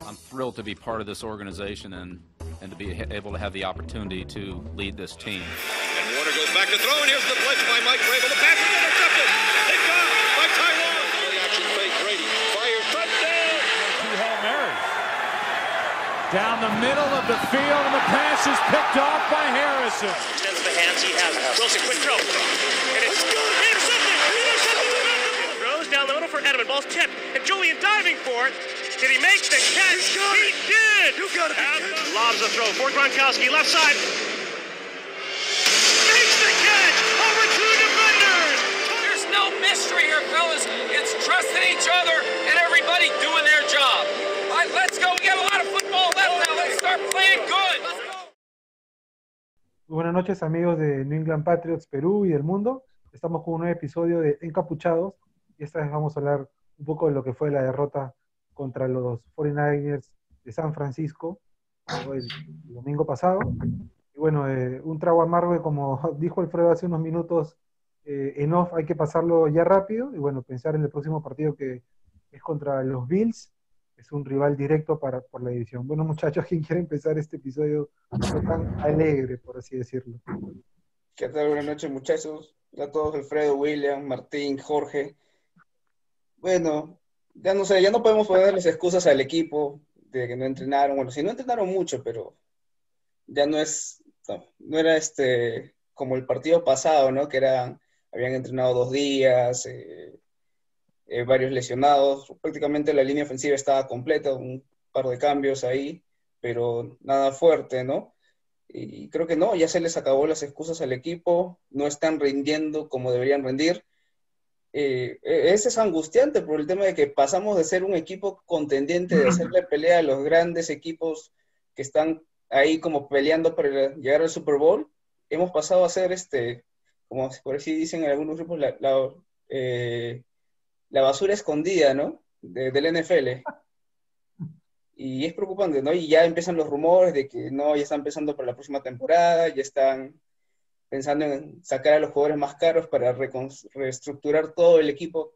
I'm thrilled to be part of this organization and, and to be able to have the opportunity to lead this team. And Warner goes back to throw, and here's the blitz by Mike Vrabel. The pass is intercepted. Picked off by Taiwan. Play action fake. Brady fires. Touchdown. Two Hail Marys. Down the middle of the field, and the pass is picked off by Harrison. Extends the hands he has. Wilson, quick throw. And it's good. For Edelman. Ball's tipped. And Julian diving for it. Did he make the catch? He did. You got it. Lobs the throw for Gronkowski, left side. Makes the catch over two defenders. There's no mystery here, fellas. It's trusting each other and everybody doing their job. All right, let's go. We got a lot of football left now. Let's start playing good. Let's go. Buenas noches amigos de New England Patriots Perú y del mundo. Estamos con un nuevo episodio de Encapuchados y esta vez vamos a hablar un poco de lo que fue la derrota contra los 49ers de San Francisco el, domingo pasado. Y bueno, eh, un trago amargo, como dijo Alfredo hace unos minutos, eh, en off hay que pasarlo ya rápido y bueno, pensar en el próximo partido que es contra los Bills, es un rival directo para, por la división. Bueno muchachos, ¿quién quiere empezar este episodio tan alegre, por así decirlo? ¿Qué tal? Buenas noches, muchachos. A todos, Alfredo, William, Martín, Jorge. Bueno, ya no sé, ya no podemos ponerles excusas al equipo de que no entrenaron. Bueno, sí, no entrenaron mucho, pero ya no es, no, era este como el partido pasado, ¿no? Que eran, habían entrenado dos días, eh, eh, varios lesionados. Prácticamente la línea ofensiva estaba completa, un par de cambios ahí, pero nada fuerte, ¿no? Y creo que no, ya se les acabó las excusas al equipo, no están rindiendo como deberían rendir. Eh, ese es angustiante por el tema de que pasamos de ser un equipo contendiente, de hacerle pelea a los grandes equipos que están ahí como peleando para llegar al Super Bowl, hemos pasado a ser, este, como por así dicen en algunos grupos, la, la, eh, la basura escondida, ¿no? De, del NFL. Y es preocupante, ¿no? Y ya empiezan los rumores de que no, ya están pensando para la próxima temporada, ya están pensando en sacar a los jugadores más caros para reestructurar todo el equipo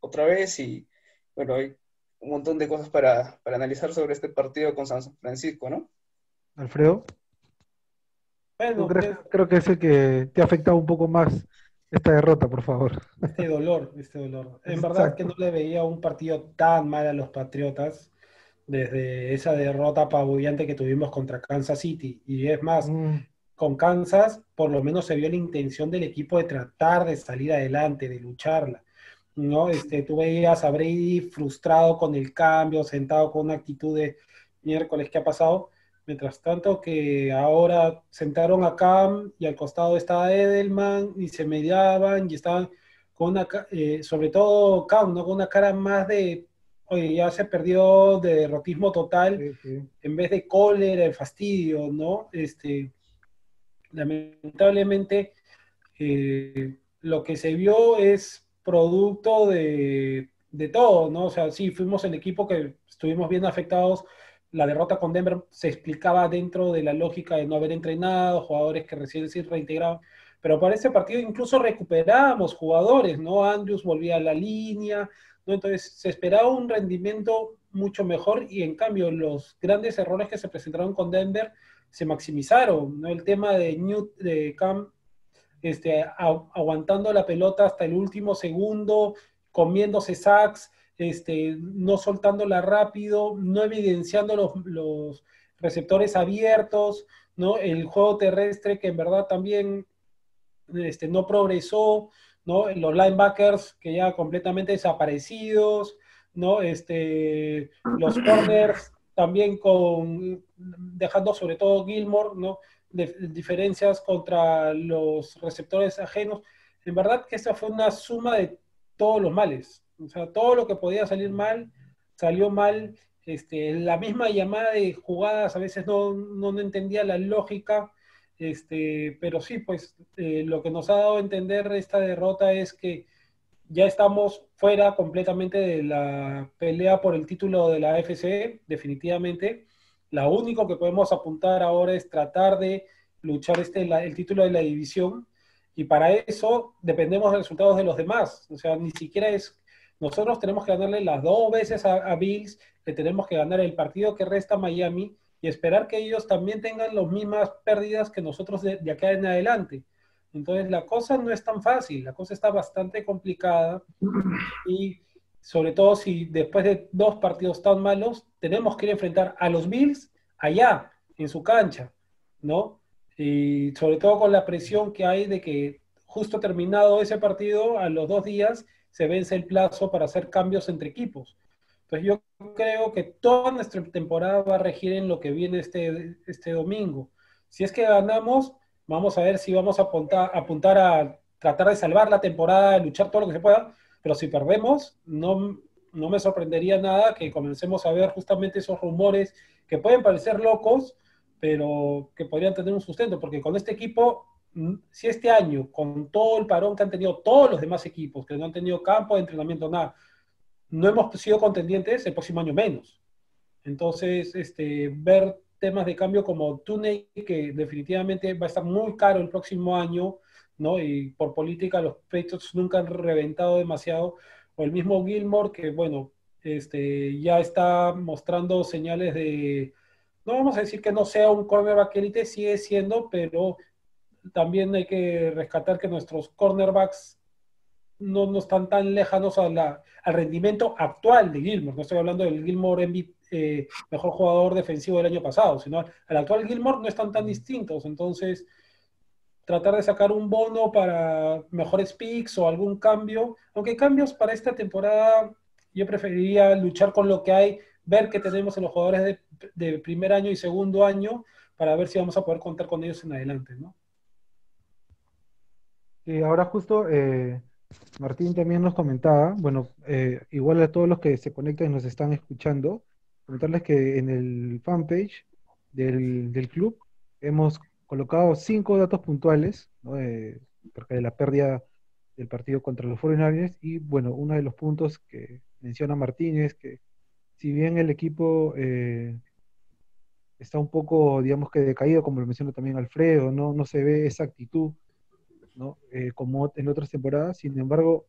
otra vez y bueno, hay un montón de cosas para, para, analizar sobre este partido con San Francisco, ¿no? Alfredo. Bueno, crees, creo que es el que te ha afectado un poco más esta derrota, por favor. Este dolor, este dolor. En Exacto. verdad que no le veía un partido tan mal a los Patriotas desde esa derrota apabullante que tuvimos contra Kansas City. Y es más, mm con Kansas, por lo menos se vio la intención del equipo de tratar de salir adelante, de lucharla. ¿no? Este, tú veías a Brady frustrado con el cambio, sentado con una actitud de miércoles, ¿qué ha pasado? Mientras tanto que ahora sentaron a Cam y al costado estaba Edelman y se mediaban y estaban con una, eh, sobre todo Cam, ¿no? Con una cara más de, oye, ya se perdió de derrotismo total, sí, sí. en vez de cólera, de fastidio, ¿no? Este, lamentablemente eh, lo que se vio es producto de, de, todo, ¿no? O sea, sí, fuimos el equipo que estuvimos bien afectados. La derrota con Denver se explicaba dentro de la lógica de no haber entrenado, jugadores que recién se reintegraban. Pero para ese partido incluso recuperamos jugadores, ¿no? Andrews volvía a la línea, ¿no? Entonces se esperaba un rendimiento mucho mejor y en cambio los grandes errores que se presentaron con Denver se maximizaron, ¿no? El tema de Newt, de Cam, este, aguantando la pelota hasta el último segundo, comiéndose sacks, este, no soltándola rápido, no evidenciando los, los, receptores abiertos, ¿no? El juego terrestre que en verdad también este, no progresó, ¿no? Los linebackers que ya completamente desaparecidos, ¿no? Este, los corners también con dejando sobre todo Gilmore, ¿no? Diferencias contra los receptores ajenos. En verdad que esta fue una suma de todos los males. O sea, todo lo que podía salir mal, salió mal. Este, la misma llamada de jugadas a veces no, no, no entendía la lógica. Este, pero sí, pues eh, lo que nos ha dado a entender esta derrota es que ya estamos fuera completamente de la pelea por el título de la AFC, definitivamente. Lo único que podemos apuntar ahora es tratar de luchar este, el título de la división y para eso dependemos de los resultados de los demás. O sea, ni siquiera es Nosotros tenemos que ganarle las dos veces a, Bills, que tenemos que ganar el partido que resta a Miami y esperar que ellos también tengan las mismas pérdidas que nosotros de, de acá en adelante. Entonces la cosa no es tan fácil, la cosa está bastante complicada y sobre todo si después de dos partidos tan malos tenemos que enfrentar a los Bills allá, en su cancha, ¿no? Y sobre todo con la presión que hay de que justo terminado ese partido, a los dos días se vence el plazo para hacer cambios entre equipos. Entonces yo creo que toda nuestra temporada va a regir en lo que viene este, este domingo. Si es que ganamos, vamos a ver si vamos a apuntar, a tratar de salvar la temporada, luchar todo lo que se pueda, pero si perdemos, no, no me sorprendería nada que comencemos a ver justamente esos rumores que pueden parecer locos, pero que podrían tener un sustento, porque con este equipo, mm, si este año, con todo el parón que han tenido todos los demás equipos, que no han tenido campo de entrenamiento, nada, no hemos sido contendientes, el próximo año menos. Entonces, este, ver temas de cambio como Tuney, que definitivamente va a estar muy caro el próximo año, ¿no? Y por política los Patriots nunca han reventado demasiado, o el mismo Gilmore, que bueno, este, ya está mostrando señales de, no vamos a decir que no sea un cornerback élite, sigue siendo, pero también hay que rescatar que nuestros cornerbacks no, no están tan lejanos a la, al rendimiento actual de Gilmore. No estoy hablando del Gilmore MVP, eh, mejor jugador defensivo del año pasado, sino al actual Gilmore no están tan distintos. Entonces, tratar de sacar un bono para mejores picks o algún cambio, aunque cambios para esta temporada yo preferiría luchar con lo que hay, ver qué tenemos en los jugadores de, de, primer año y segundo año para ver si vamos a poder contar con ellos en adelante, ¿no? Y ahora justo eh, Martín también nos comentaba, bueno, eh, igual a todos los que se conectan y nos están escuchando, comentarles que en el fanpage del, del club hemos colocado cinco datos puntuales ¿no? de, de la pérdida del partido contra los 49 y bueno, uno de los puntos que menciona Martín es que si bien el equipo eh, está un poco, digamos que decaído, como lo menciona también Alfredo, no, no se ve esa actitud ¿no? Eh, como en otras temporadas, sin embargo,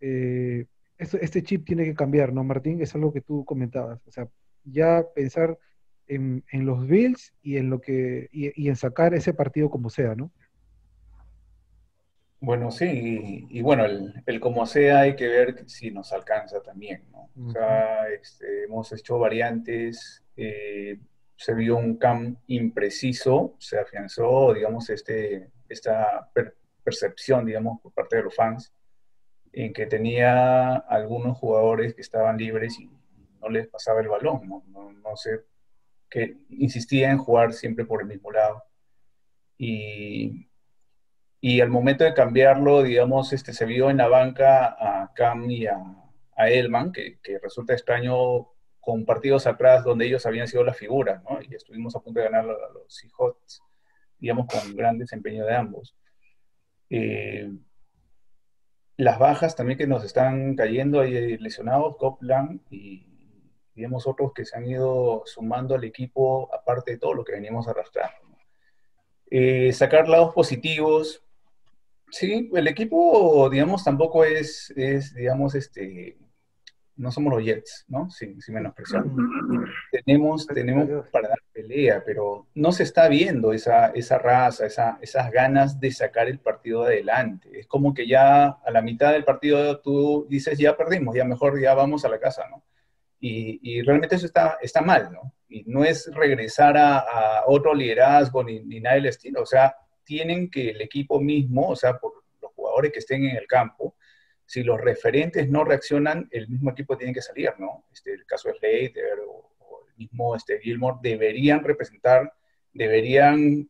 eh, este chip tiene que cambiar, ¿no, Martín? Es algo que tú comentabas, o sea, ya pensar en, en los Bills y en lo que y, y, en sacar ese partido como sea, ¿no? Bueno, sí, y, y bueno, el, el, como sea hay que ver si nos alcanza también, ¿no? Uh -huh. O sea, este, hemos hecho variantes, eh, se vio un camp impreciso, se afianzó, digamos, este, esta per percepción, digamos, por parte de los fans, en que tenía algunos jugadores que estaban libres y no les pasaba el balón, no, no, sé, que insistía en jugar siempre por el mismo lado. Y, y al momento de cambiarlo, digamos, este, se vio en la banca a Cam y a, a Elman, que, que, resulta extraño con partidos atrás donde ellos habían sido la figura, ¿no? Y estuvimos a punto de ganar a los Seahawks, digamos, con gran desempeño de ambos. Eh, las bajas también que nos están cayendo, hay lesionados, Copland y digamos otros que se han ido sumando al equipo aparte de todo lo que venimos arrastrando. Eh, sacar lados positivos. Sí, el equipo, digamos, tampoco es, es digamos, este, no somos los Jets, ¿no? Sin, sin menospreciar. Tenemos, tenemos para dar pelea, pero no se está viendo esa, esa raza, esa, esas ganas de sacar el partido adelante. Es como que ya a la mitad del partido tú dices, ya perdimos, ya mejor ya vamos a la casa, ¿no? Y, realmente eso está, está mal, ¿no? Y no es regresar a, otro liderazgo ni, ni, nada del estilo. O sea, tienen que el equipo mismo, o sea, por los jugadores que estén en el campo, si los referentes no reaccionan, el mismo equipo tiene que salir, ¿no? Este, el caso de Slater o, o, el mismo este, Gilmore deberían representar, deberían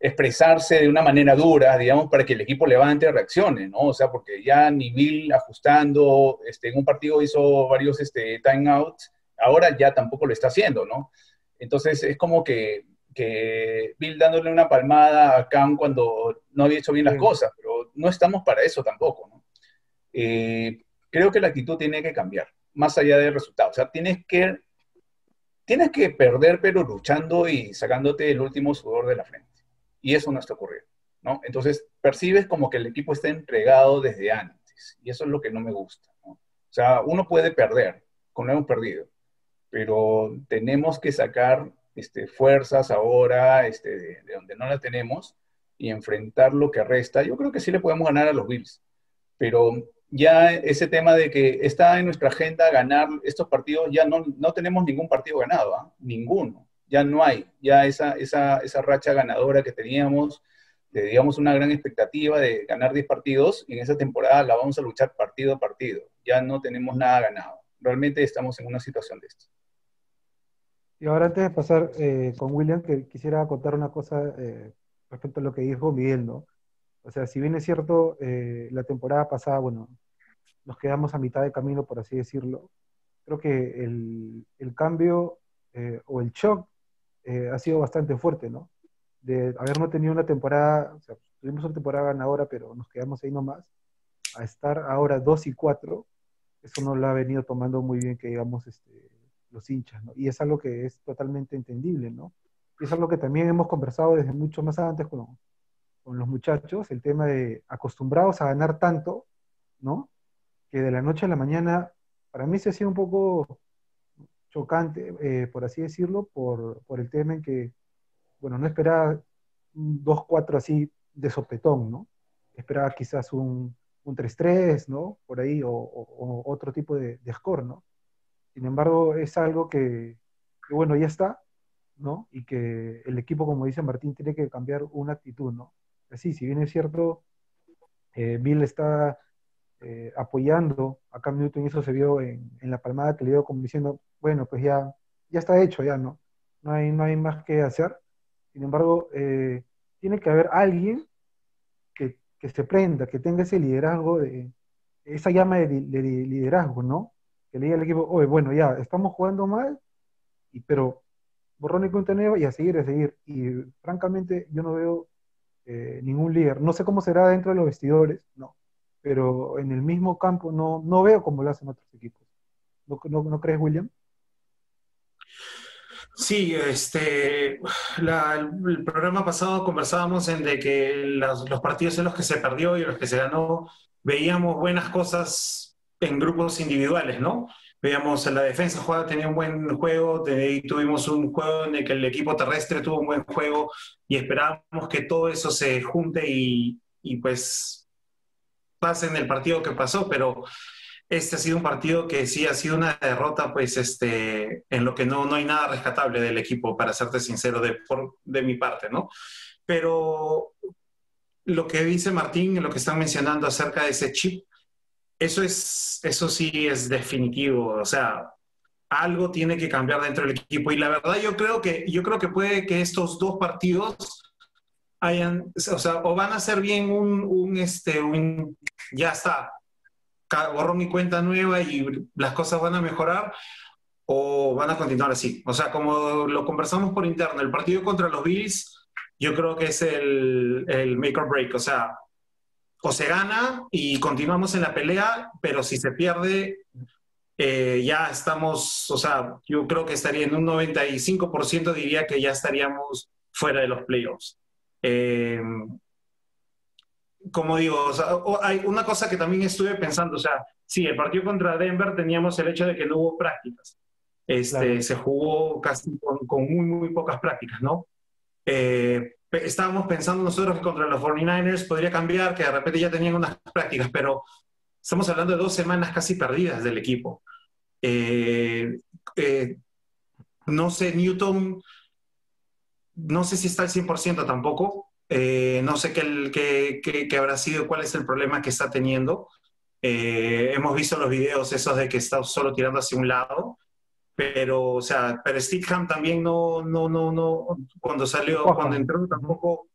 expresarse de una manera dura, digamos, para que el equipo levante reaccione, ¿no? O sea, porque ya ni Bill ajustando, este, en un partido hizo varios este, timeouts, ahora ya tampoco lo está haciendo, ¿no? Entonces es como que, que Bill dándole una palmada a Cam cuando no había hecho bien las cosas, pero no estamos para eso tampoco, ¿no? Eh, creo que la actitud tiene que cambiar, más allá del resultado. O sea, tienes que, tienes que perder, pero luchando y sacándote el último sudor de la frente. Y eso no está ocurriendo, ¿no? Entonces, percibes como que el equipo está entregado desde antes. Y eso es lo que no me gusta, ¿no? O sea, uno puede perder, como hemos perdido, pero tenemos que sacar este, fuerzas ahora este, de, de donde no las tenemos y enfrentar lo que resta. Yo creo que sí le podemos ganar a los Bills, pero ya ese tema de que está en nuestra agenda ganar estos partidos, ya no, no tenemos ningún partido ganado, ¿ah? ninguno, ya no hay, ya esa, esa, esa racha ganadora que teníamos, de, digamos una gran expectativa de ganar 10 partidos, en esa temporada la vamos a luchar partido a partido, ya no tenemos nada ganado, realmente estamos en una situación de esto. Y ahora antes de pasar eh, con William, que quisiera contar una cosa eh, respecto a lo que dijo Miguel, ¿no? O sea, si bien es cierto, eh, la temporada pasada, bueno, nos quedamos a mitad de camino, por así decirlo, creo que el, el cambio eh, o el shock eh, ha sido bastante fuerte, ¿no? De haber no tenido una temporada, o sea, tuvimos una temporada ganadora, pero nos quedamos ahí nomás, a estar ahora 2 y 4, eso no lo ha venido tomando muy bien, que digamos, este, los hinchas, ¿no? Y es algo que es totalmente entendible, ¿no? Y es algo que también hemos conversado desde mucho más antes con, con los muchachos, el tema de acostumbrados a ganar tanto, ¿no? Que de la noche a la mañana, para mí se hacía un poco chocante, eh, por así decirlo, por, por, el tema en que, bueno, no esperaba un 2-4 así de sopetón, ¿no? Esperaba quizás un, un 3-3, ¿no? Por ahí, o, o, o otro tipo de, de, score, ¿no? Sin embargo, es algo que, que, bueno, ya está, ¿no? Y que el equipo, como dice Martín, tiene que cambiar una actitud, ¿no? Así, si bien es cierto, eh, Bill está eh, apoyando a Cam Newton y eso se vio en, la palmada que le dio como diciendo, bueno, pues ya, ya está hecho, ya, ¿no? No hay, no hay más que hacer. Sin embargo, eh, tiene que haber alguien que, que, se prenda, que tenga ese liderazgo, de, esa llama de, de liderazgo, ¿no? Que le diga al equipo, oye, bueno, ya, estamos jugando mal, y, pero borrón y cuenta nueva y a seguir, a seguir. Y francamente, yo no veo eh, ningún líder. No sé cómo será dentro de los vestidores, no. Pero en el mismo campo no, no veo cómo lo hacen otros equipos. ¿No, no, no crees, William? Sí, este, la, el programa pasado conversábamos en de que los, los, partidos en los que se perdió y los que se ganó, veíamos buenas cosas en grupos individuales, ¿no? Veíamos en la defensa jugada, tenía un buen juego, de, tuvimos un juego en el que el equipo terrestre tuvo un buen juego y esperábamos que todo eso se junte y, y pues pase en el partido que pasó, pero este ha sido un partido que sí ha sido una derrota, pues, este, en lo que no, no hay nada rescatable del equipo, para serte sincero, de, por, de mi parte, ¿no? Pero lo que dice Martín, lo que están mencionando acerca de ese chip, eso, es, eso sí es definitivo, o sea, algo tiene que cambiar dentro del equipo y la verdad yo creo que, yo creo que puede que estos dos partidos hayan, o sea, o van a ser bien un, un este, un, ya está, borrón y cuenta nueva y las cosas van a mejorar o van a continuar así. O sea, como lo conversamos por interno, el partido contra los Bills yo creo que es el, el make or break. O sea, o se gana y continuamos en la pelea, pero si se pierde, eh, ya estamos, o sea, yo creo que estaría en un 95%, diría que ya estaríamos fuera de los playoffs. Eh, como digo, o sea, hay una cosa que también estuve pensando, o sea, sí, el partido contra Denver teníamos el hecho de que no hubo prácticas. Este, claro. Se jugó casi con, con, muy, muy pocas prácticas, ¿no? Eh, estábamos pensando nosotros que contra los 49ers podría cambiar, que de repente ya tenían unas prácticas, pero estamos hablando de dos semanas casi perdidas del equipo. Eh, eh, no sé, Newton, no sé si está al 100% tampoco, eh, no sé qué, qué, qué, qué, habrá sido, cuál es el problema que está teniendo. Eh, hemos visto los videos esos de que está solo tirando hacia un lado, pero, o sea, pero Steadham también no, no, no, no, cuando salió, Ojo. cuando entró tampoco,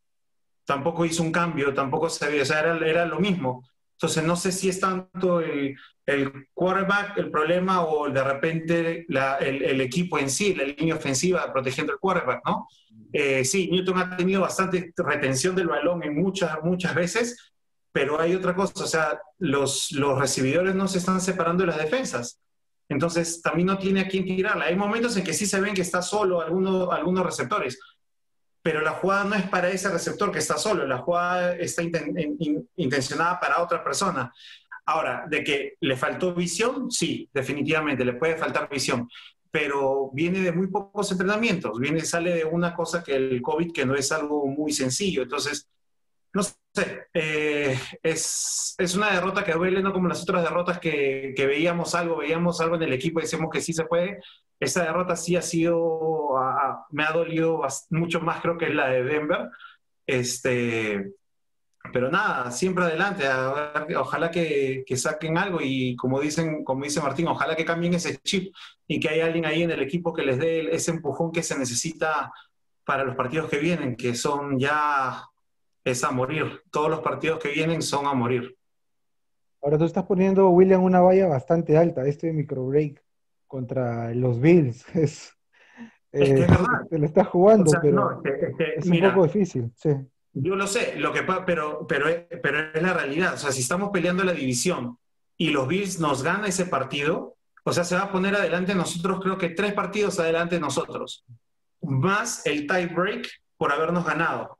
tampoco hizo un cambio, tampoco se o sea, era, era lo mismo. Entonces, no sé si es tanto el, el quarterback el problema o de repente el, equipo en sí, la línea ofensiva protegiendo el quarterback, ¿no? Eh, sí, Newton ha tenido bastante retención del balón en muchas, muchas veces, pero hay otra cosa, o sea, los, los recibidores no se están separando de las defensas. Entonces, también no tiene a quién tirarla. Hay momentos en que sí se ven que está solo algunos, algunos receptores, pero la jugada no es para ese receptor que está solo, la jugada está inten, in, intencionada para otra persona. Ahora, de que le faltó visión, sí, definitivamente, le puede faltar visión, pero viene de muy pocos entrenamientos, viene, sale de una cosa que el COVID, que no es algo muy sencillo. Entonces, no sé, eh, es, es, una derrota que duele, no como las otras derrotas que, que, veíamos algo, veíamos algo en el equipo y decíamos que sí se puede. Esa derrota sí ha sido, me ha dolido mucho más creo que la de Denver. Este, pero nada, siempre adelante, ojalá que, que, saquen algo y como dicen, como dice Martín, ojalá que cambien ese chip y que haya alguien ahí en el equipo que les dé ese empujón que se necesita para los partidos que vienen, que son ya es a morir. Todos los partidos que vienen son a morir. Ahora tú estás poniendo, William, una valla bastante alta, este micro break contra los Bills. Es, es que eh, te lo estás jugando, o sea, pero no, es, que, es mira, un poco difícil, sí. Yo lo sé, lo que pero, pero, pero es la realidad. O sea, si estamos peleando la división y los Bills nos gana ese partido, o sea, se va a poner adelante nosotros, creo que tres partidos adelante nosotros, más el tie break por habernos ganado,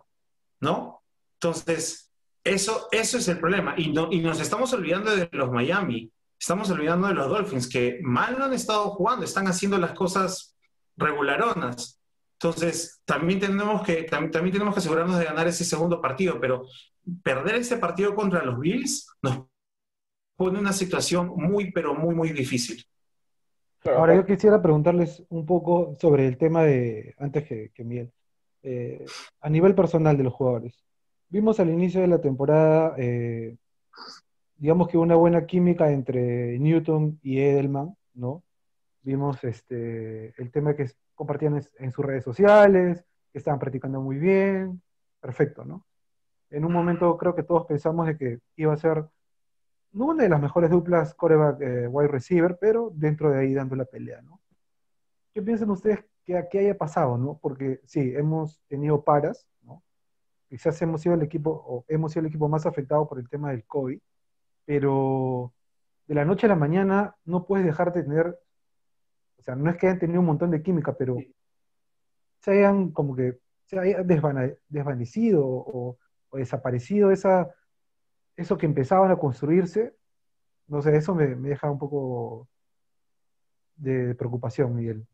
¿no? Entonces, eso, eso es el problema. Y, no, y nos estamos olvidando de los Miami, estamos olvidando de los Dolphins, que mal no han estado jugando, están haciendo las cosas regularonas. Entonces, también tenemos, que, también, también tenemos que asegurarnos de ganar ese segundo partido, pero perder ese partido contra los Bills nos pone en una situación muy, pero muy, muy difícil. Ahora yo quisiera preguntarles un poco sobre el tema de, antes que, que Miguel, eh, a nivel personal de los jugadores. Vimos al inicio de la temporada, eh, digamos que una buena química entre Newton y Edelman, ¿no? Vimos este, el tema que compartían en sus redes sociales, que estaban practicando muy bien, perfecto, ¿no? En un momento creo que todos pensamos de que iba a ser no una de las mejores duplas coreback eh, wide receiver, pero dentro de ahí dando la pelea, ¿no? ¿Qué piensan ustedes que aquí haya pasado, no? Porque sí, hemos tenido paras, ¿no? Quizás hemos sido el equipo, o hemos sido el equipo más afectado por el tema del COVID, pero de la noche a la mañana no puedes dejar de tener o sea, no es que hayan tenido un montón de química, pero se hayan como que se haya desvanecido o, o, desaparecido esa, eso que empezaban a construirse. No sé, eso me, me deja un poco de preocupación, Miguel.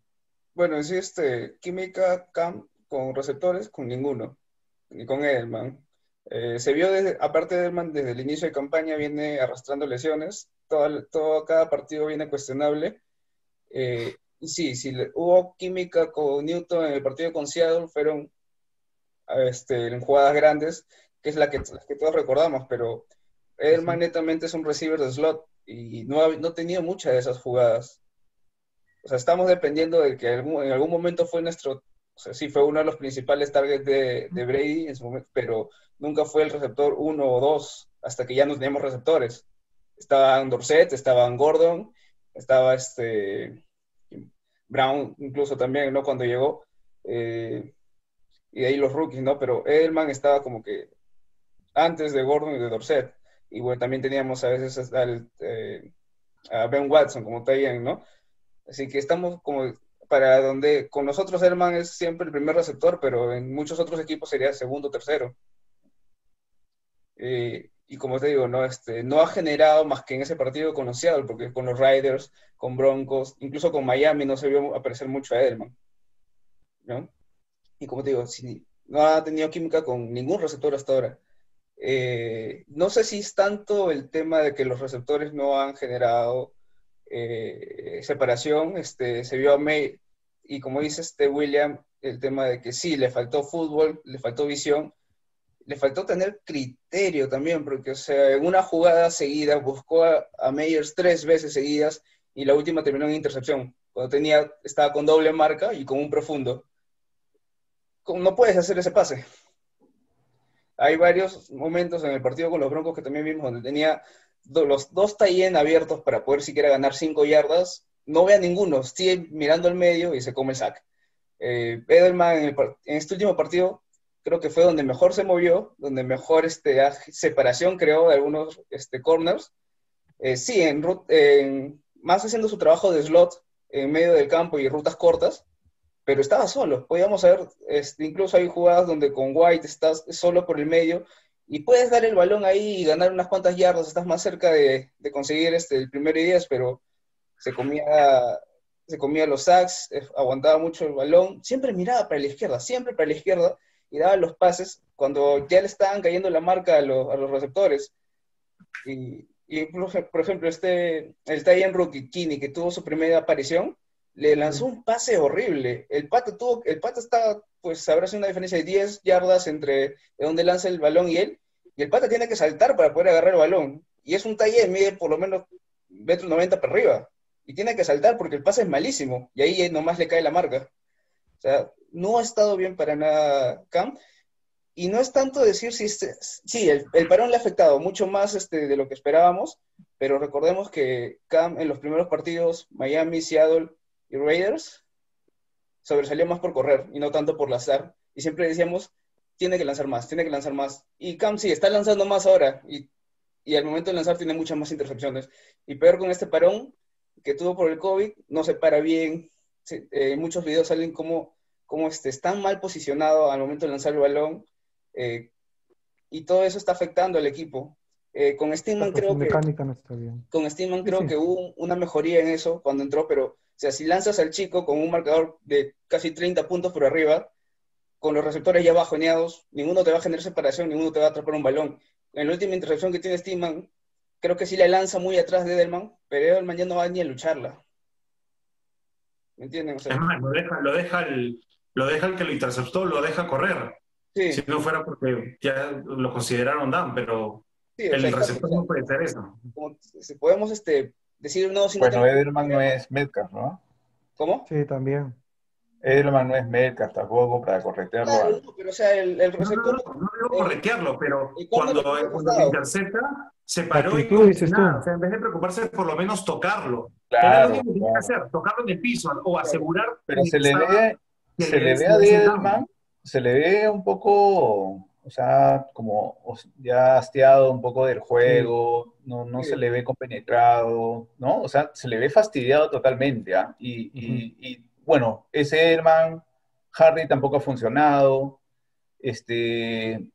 Bueno, sí, este, química CAM con receptores, con ninguno, ni con Edelman. Eh, se vio, desde, aparte de Edelman, desde el inicio de campaña viene arrastrando lesiones, todo, todo cada partido viene cuestionable. Eh, y sí, si hubo química con Newton en el partido con Seattle, fueron este, en jugadas grandes, que es la que, que todos recordamos, pero Edelman netamente es un receiver de slot y no ha, no tenido muchas de esas jugadas. O sea, estamos dependiendo de que en algún momento fue nuestro, o sea, sí fue uno de los principales targets de, de Brady en su momento, pero nunca fue el receptor uno o dos, hasta que ya no teníamos receptores. Estaban Dorset, estaban Gordon, estaba este Brown incluso también, ¿no? Cuando llegó. Eh, y de ahí los rookies, ¿no? Pero Edelman estaba como que antes de Gordon y de Dorset. Y bueno, también teníamos a veces al, eh, a Ben Watson como Tayen, ¿no? Así que estamos como para donde con nosotros Edelman es siempre el primer receptor, pero en muchos otros equipos sería segundo, tercero. Eh, y como te digo, no, este, no ha generado más que en ese partido con los Seattle, porque con los Riders, con Broncos, incluso con Miami no se vio aparecer mucho a Edelman. ¿no? Y como te digo, si, no ha tenido química con ningún receptor hasta ahora. Eh, no sé si es tanto el tema de que los receptores no han generado eh, separación. Este, se vio a May, y como dice este William, el tema de que sí, le faltó fútbol, le faltó visión, le faltó tener criterio también, porque, o sea, en una jugada seguida buscó a, a tres veces seguidas y la última terminó en intercepción, cuando tenía, estaba con doble marca y con un profundo. No puedes hacer ese pase. Hay varios momentos en el partido con los Broncos que también vimos donde tenía los dos tie abiertos para poder siquiera ganar cinco yardas. No ve a ninguno, sigue mirando al medio y se come el sack. Eh, Edelman en, en este último partido creo que fue donde mejor se movió, donde mejor este, separación creó de algunos este, corners. Eh, sí, en, en, más haciendo su trabajo de slot en medio del campo y rutas cortas, pero estaba solo. Podíamos ver, este, incluso hay jugadas donde con White estás solo por el medio y puedes dar el balón ahí y ganar unas cuantas yardas, estás más cerca de, de conseguir este, el primero y diez, pero se comía, se comía los sacks, eh, aguantaba mucho el balón, siempre miraba para la izquierda, siempre para la izquierda, y daba los pases cuando ya le estaban cayendo la marca a los, a los receptores. Y, y por, ej- por ejemplo, este, el Tyen Rookie, Kini, que tuvo su primera aparición, le lanzó un pase horrible. El pata tuvo, el pata está, pues habrá sido una diferencia de 10 yardas entre de donde lanza el balón y él, y el pata tiene que saltar para poder agarrar el balón. Y es un Tyen, mide por lo menos metro 90 para arriba. Y tiene que saltar porque el pase es malísimo. Y ahí nomás le cae la marca. O sea, no ha estado bien para nada Cam. Y no es tanto decir si este, sí, el, el parón le ha afectado mucho más este, de lo que esperábamos, pero recordemos que Cam en los primeros partidos, Miami, Seattle y Raiders, sobresalió más por correr y no tanto por lanzar. Y siempre decíamos, tiene que lanzar más, tiene que lanzar más. Y Cam sí, está lanzando más ahora y, y al momento de lanzar tiene muchas más intercepciones. Y peor con este parón que tuvo por el COVID, no se para bien. Sí, eh, muchos videos salen como, como este, está mal posicionado al momento de lanzar el balón. eh, y todo eso está afectando al equipo. Eh, con Steelman La creo que no está bien. con Steelman Sí, creo sí. que hubo una mejoría en eso cuando entró, pero, o sea, si lanzas al chico con un marcador de casi 30 puntos por arriba, con los receptores ya bajoneados, ninguno te va a generar separación, ninguno te va a atrapar un balón. En la última intercepción que tiene Steelman, creo que sí le lanza muy atrás de Edelman, pero Edelman ya no va ni a lucharla. ¿Me entienden? O sea, Es más, lo deja, lo deja el, lo deja el que lo interceptó, lo deja correr. sí, Si no fuera porque ya lo consideraron down, pero sí, el sea, receptor no puede hacer eso. como- si podemos este, decir no, si no Bueno, tengo- Edelman no es Metcalf, ¿no? ¿Cómo? Sí, también. Edelman no es Metcalf tampoco para corretearlo. Claro, al- no, pero o sea, el, el No, no, no, no digo corretearlo, pero ¿Y cuándo cuando, cuando pasado? intercepta, se paró y actitud, no dices nada. O sea, en vez de preocuparse por lo menos tocarlo. Claro, lo que claro. que hacer, tocarlo en el piso o asegurar Pero que se le ve, se le ve se a Edelman, se le ve un poco, o sea, como ya hastiado un poco del juego, no, no Sí. se le ve compenetrado, ¿no? O sea, se le ve fastidiado totalmente, ¿ah? Y, y- y, bueno, ese Edelman, Harry tampoco ha funcionado, este,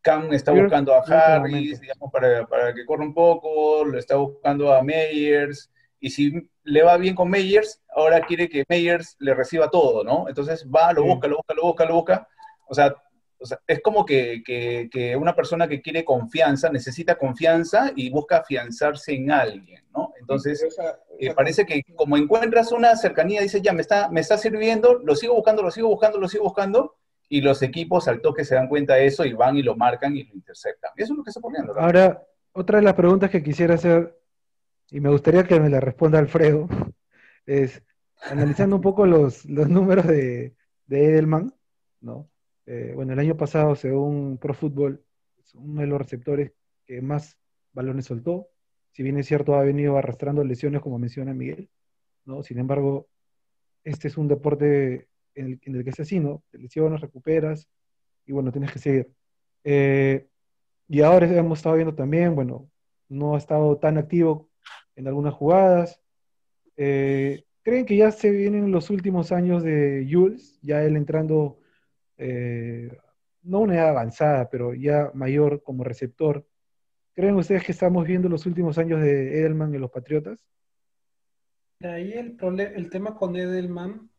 Cam está buscando a este Harris, digamos, para, para que corra un poco, lo está buscando a Meyers, y si le va bien con Meyers, ahora quiere que Meyers le reciba todo, ¿no? Entonces va, lo Sí. busca, lo busca, lo busca, lo busca. O sea, o sea, es como que, que- que una persona que quiere confianza necesita confianza y busca afianzarse en alguien, ¿no? Entonces, esa- eh, parece que como encuentras una cercanía, dices, ya, me está, me está sirviendo, lo sigo buscando, lo sigo buscando, lo sigo buscando, y los equipos al toque se dan cuenta de eso y van y lo marcan y lo interceptan. Eso es lo que está ocurriendo. ¿no? Ahora, otra de las preguntas que quisiera hacer, y me gustaría que me la responda Alfredo, es, analizando un poco los, los números de, de Edelman, ¿no? Eh, bueno, el año pasado, según Pro Football, es uno de los receptores que más balones soltó. Si bien es cierto, ha venido arrastrando lesiones, como menciona Miguel, ¿no? Sin embargo, este es un deporte en el, que es así, ¿no? Te lesionas, recuperas, y bueno, tienes que seguir. Eh, y ahora hemos estado viendo también, bueno, no ha estado tan activo en algunas jugadas. Eh, ¿Creen que ya se vienen los últimos años de Jules? Ya él entrando, eh, no una edad avanzada, pero ya mayor como receptor. ¿Creen ustedes que estamos viendo los últimos años de Edelman en los Patriotas? De ahí el, el tema con Edelman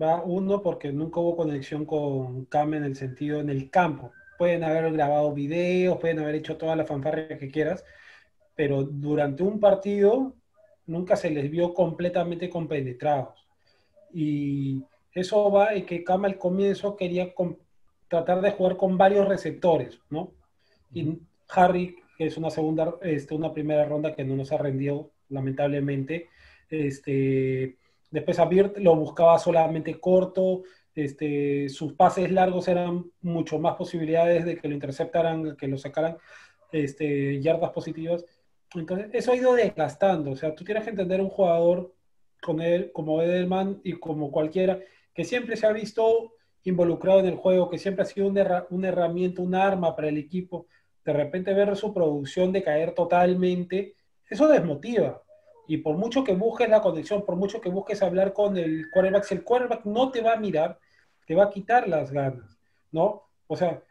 va uno porque nunca hubo conexión con Cam en el sentido en el campo. Pueden haber grabado videos, pueden haber hecho toda la fanfarria que quieras, pero durante un partido nunca se les vio completamente compenetrados. Y eso va en que Cam al comienzo quería com- tratar de jugar con varios receptores, ¿no? Y Harry, que es una segunda, este, una primera ronda que no nos ha rendido, lamentablemente. Este, después a Birt lo buscaba solamente corto, este, sus pases largos eran mucho más posibilidades de que lo interceptaran, que lo sacaran este, yardas positivas. Entonces, eso ha ido desgastando. O sea, tú tienes que entender un jugador con él, como Edelman y como cualquiera, que siempre se ha visto involucrado en el juego, que siempre ha sido una, una herramienta, un arma para el equipo. De repente ver su producción decaer totalmente, eso desmotiva. Y por mucho que busques la conexión, por mucho que busques hablar con el quarterback, si el quarterback no te va a mirar, te va a quitar las ganas, ¿no? O sea,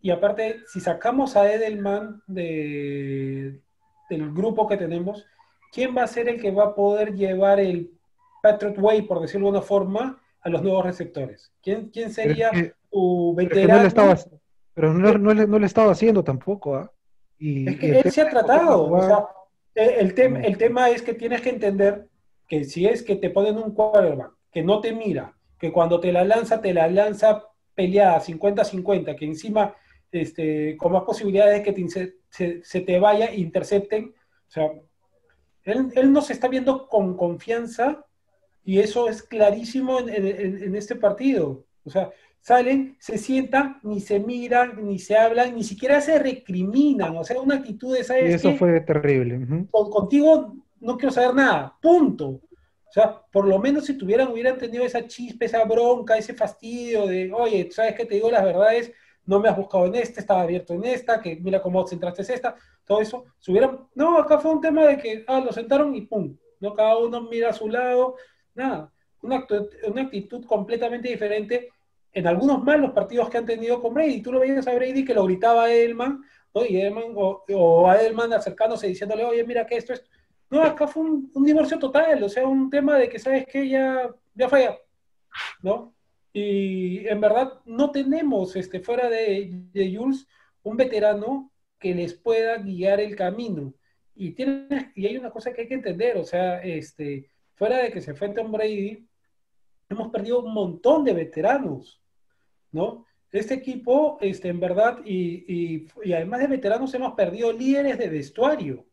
Y aparte, si sacamos a Edelman de, del grupo que tenemos, ¿quién va a ser el que va a poder llevar el Patriot Way, por decirlo de una forma, a los nuevos receptores? ¿Quién, quién sería es que- tu Pero, es que veterano? no estaba, pero no, no le- no le estaba haciendo tampoco, ¿ah? Y, Es y que el él se ha tratado. O sea, eh, el, tema, No. el tema es que tienes que entender que si es que te ponen un quarterback que no te mira, que cuando te la lanza, te la lanza peleada 50-50, que encima este, con más posibilidades de que te se, se te vaya e intercepten. O sea, él, él no se está viendo con confianza y eso es clarísimo en, en- en este partido. O sea, salen, se sientan, ni se miran, ni se hablan, ni siquiera se recriminan. O sea, una actitud de, Y ¿sabes eso qué? fue terrible. Con- contigo no quiero saber nada, punto. O sea, por lo menos si tuvieran, hubieran tenido esa chispa, esa bronca, ese fastidio de, oye, ¿sabes qué? Te digo las verdades, no me has buscado en esta, estaba abierto en esta, que mira cómo centraste esta, todo eso. Si hubieran, no, acá fue un tema de que, ah, lo sentaron y pum, no cada uno mira a su lado, nada. Una, actu- una actitud completamente diferente en algunos malos partidos que han tenido con Brady. Tú lo veías a Brady que lo gritaba a Edelman, ¿no? Y Edelman, o, o a Edelman acercándose diciéndole, oye, mira que esto, esto. No, acá fue un, un divorcio total, o sea, un tema de que, ¿sabes qué? Ya, ya falla, ¿no? Y en verdad no tenemos, este, fuera de, de Jules, un veterano que les pueda guiar el camino. Y, tiene, y hay una cosa que hay que entender, o sea, este, fuera de que se fue Tom Brady, hemos perdido un montón de veteranos, ¿no? Este equipo, este, en verdad, y, y, y además de veteranos, hemos perdido líderes de vestuario,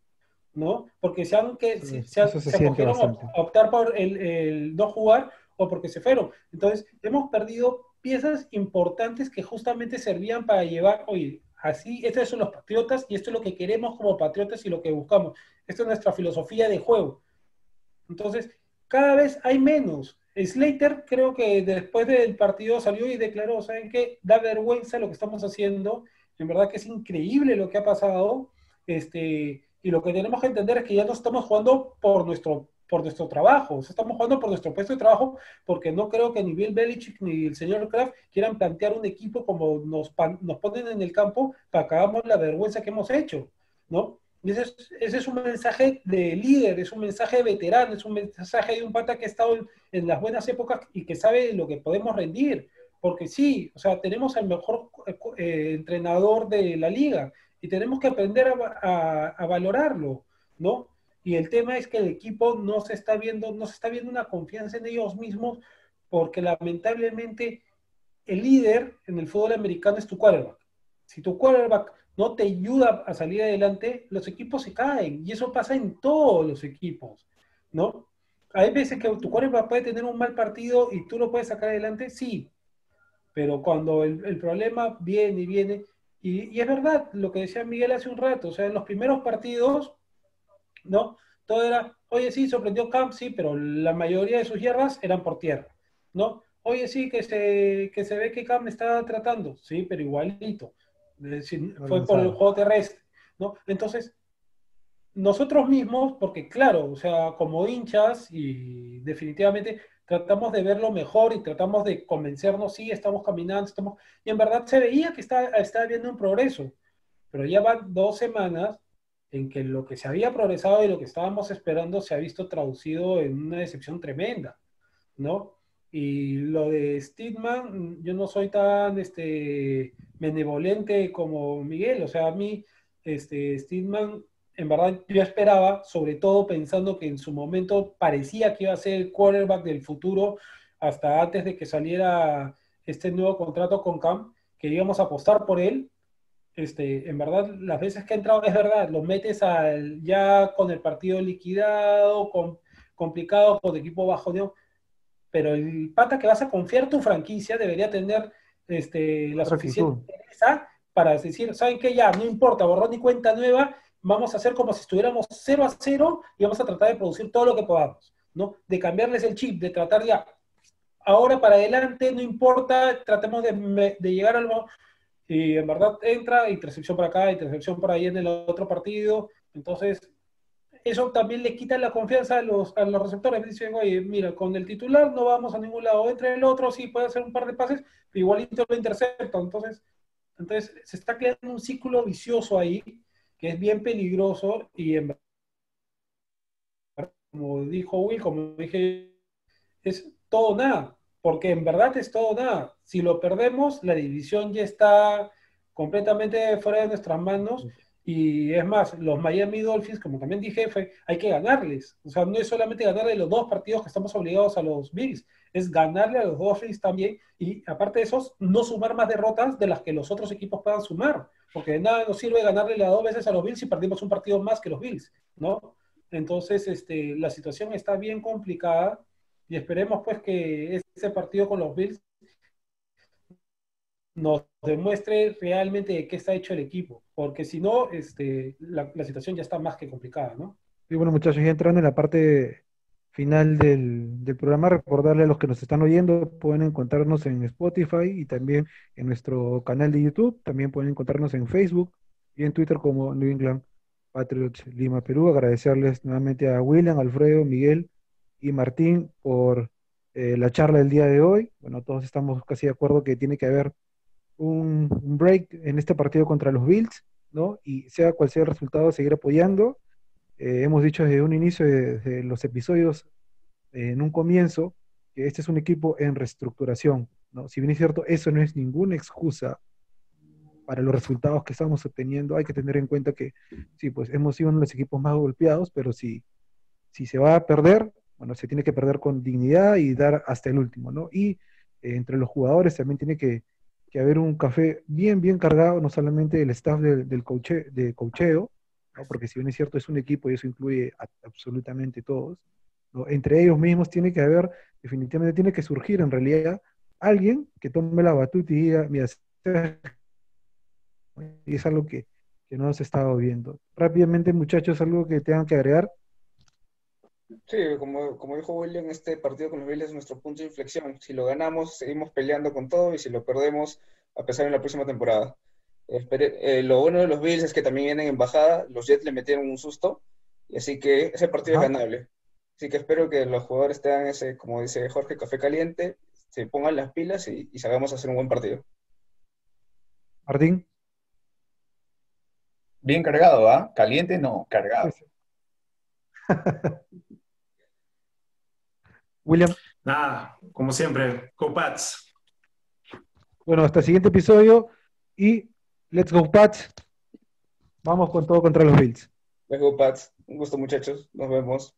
¿no? Porque se han, que, Sí, se, se se bastante. a optar por el, el no jugar o porque se fueron. Entonces, hemos perdido piezas importantes que justamente servían para llevar, oye, así, estos son los patriotas y esto es lo que queremos como patriotas y lo que buscamos. Esta es nuestra filosofía de juego. Entonces, cada vez hay menos. Slater creo que después del partido salió y declaró, ¿saben qué? Da vergüenza lo que estamos haciendo. En verdad que es increíble lo que ha pasado. Este, y lo que tenemos que entender es que ya no estamos jugando por nuestro, por nuestro trabajo, estamos jugando por nuestro puesto de trabajo, porque no creo que ni Bill Belichick ni el señor Kraft quieran plantear un equipo como nos, nos ponen en el campo para que hagamos la vergüenza que hemos hecho, ¿no? Ese es, un mensaje de líder, es un mensaje de veterano, es un mensaje de un pata que ha estado en, las buenas épocas y que sabe lo que podemos rendir. Porque sí, o sea, tenemos al mejor eh, entrenador de la liga y tenemos que aprender a- a valorarlo, ¿no? Y el tema es que el equipo no se está viendo, no se está viendo una confianza en ellos mismos porque lamentablemente el líder en el fútbol americano es tu quarterback. Si tu quarterback no te ayuda a salir adelante, los equipos se caen. Y eso pasa en todos los equipos, ¿no? Hay veces que tu quarterback puede tener un mal partido y tú lo puedes sacar adelante, sí. Pero cuando el, el problema viene y viene, y, es verdad lo que decía Miguel hace un rato, o sea, en los primeros partidos, ¿no? Todo era, oye, sí, sorprendió Camp, sí, pero la mayoría de sus yardas eran por tierra, ¿no? Oye, sí, que se, que se ve que Camp está tratando, sí, pero igualito. Es decir, fue por el juego terrestre, ¿no? Entonces, nosotros mismos, porque claro, o sea, como hinchas y definitivamente tratamos de ver lo mejor y tratamos de convencernos, sí, estamos caminando, estamos... Y en verdad se veía que está, está habiendo un progreso, pero ya van dos semanas en que lo que se había progresado y lo que estábamos esperando se ha visto traducido en una decepción tremenda, ¿no? Y lo de Steedman, yo no soy tan este, benevolente como Miguel, o sea, a mí, este, Steedman, en verdad yo esperaba, sobre todo pensando que en su momento parecía que iba a ser el quarterback del futuro, hasta antes de que saliera este nuevo contrato con Cam, que íbamos a apostar por él, este, en verdad, las veces que ha entrado, es verdad, lo metes al, ya con el partido liquidado, con, complicado, con equipo bajo, pero el pata que vas a confiar tu franquicia debería tener este, la suficiente interesa para decir, ¿saben qué? Ya, no importa, borrón y cuenta nueva, vamos a hacer como si estuviéramos 0 a 0 y vamos a tratar de producir todo lo que podamos, ¿no? De cambiarles el chip, de tratar ya, ahora para adelante, no importa, tratemos de, de llegar al y en verdad entra, intercepción por acá, intercepción por ahí en el otro partido. Entonces, eso también le quita la confianza a los, a los receptores. Dicen, oye, mira, con el titular no vamos a ningún lado. Entre el otro, sí, puede hacer un par de pases, pero igualito lo intercepta. Entonces, Entonces se está creando un círculo vicioso ahí que es bien peligroso y en como dijo Will, como dije, es todo nada, porque en verdad es todo nada. Si lo perdemos, la división ya está completamente fuera de nuestras manos. Y es más, los Miami Dolphins, como también dije, fue, hay que ganarles. O sea, no es solamente ganarle los dos partidos que estamos obligados a los Bills, es ganarle a los Dolphins también. Y aparte de eso, no sumar más derrotas de las que los otros equipos puedan sumar. Porque de nada nos sirve ganarle las dos veces a los Bills si perdimos un partido más que los Bills, ¿no? Entonces, este, la situación está bien complicada y esperemos pues que ese partido con los Bills nos demuestre realmente de qué está hecho el equipo, porque si no, este, la, situación ya está más que complicada, ¿no? Y bueno, muchachos, ya entrando en la parte final del, del, programa, recordarle a los que nos están oyendo, pueden encontrarnos en Spotify y también en nuestro canal de YouTube, también pueden encontrarnos en Facebook y en Twitter como New England Patriots Lima, Perú. Agradecerles nuevamente a William, Alfredo, Miguel y Martín por eh, la charla del día de hoy. Bueno, todos estamos casi de acuerdo que tiene que haber un, break en este partido contra los Bills, ¿no? Y sea cual sea el resultado, seguir apoyando. Eh, hemos dicho desde un inicio de, de los episodios, en un comienzo, que este es un equipo en reestructuración, ¿no? Si bien es cierto, eso no es ninguna excusa para los resultados que estamos obteniendo, hay que tener en cuenta que sí, pues hemos sido uno de los equipos más golpeados, pero si, si se va a perder, bueno, se tiene que perder con dignidad y dar hasta el último, ¿no? Y eh, entre los jugadores también tiene que, que, haber un café bien, bien cargado, no solamente el staff de, del coche, de cocheo, ¿no? porque si bien es cierto, es un equipo y eso incluye absolutamente todos, ¿no? entre ellos mismos tiene que haber, definitivamente tiene que surgir en realidad alguien que tome la batuta y diga, mira, y es algo que, que no se estado viendo. Rápidamente, muchachos, algo que tengan que agregar. Sí, como, como dijo William, este partido con los Bills es nuestro punto de inflexión. Si lo ganamos, seguimos peleando con todo y si lo perdemos, a pesar en la próxima temporada. Eh, lo bueno de los Bills es que también vienen en bajada, los Jets le metieron un susto, y así que ese partido Ajá. es ganable. Así que espero que los jugadores tengan ese, como dice Jorge, café caliente, se pongan las pilas y, y salgamos a hacer un buen partido. Martín. Bien cargado, ¿ah? ¿eh? Caliente no, cargado. William. Nada, como siempre, go Pats. Bueno, hasta el siguiente episodio y let's go Pats. Vamos con todo contra los Bills. Let's go Pats. Un gusto muchachos, nos vemos.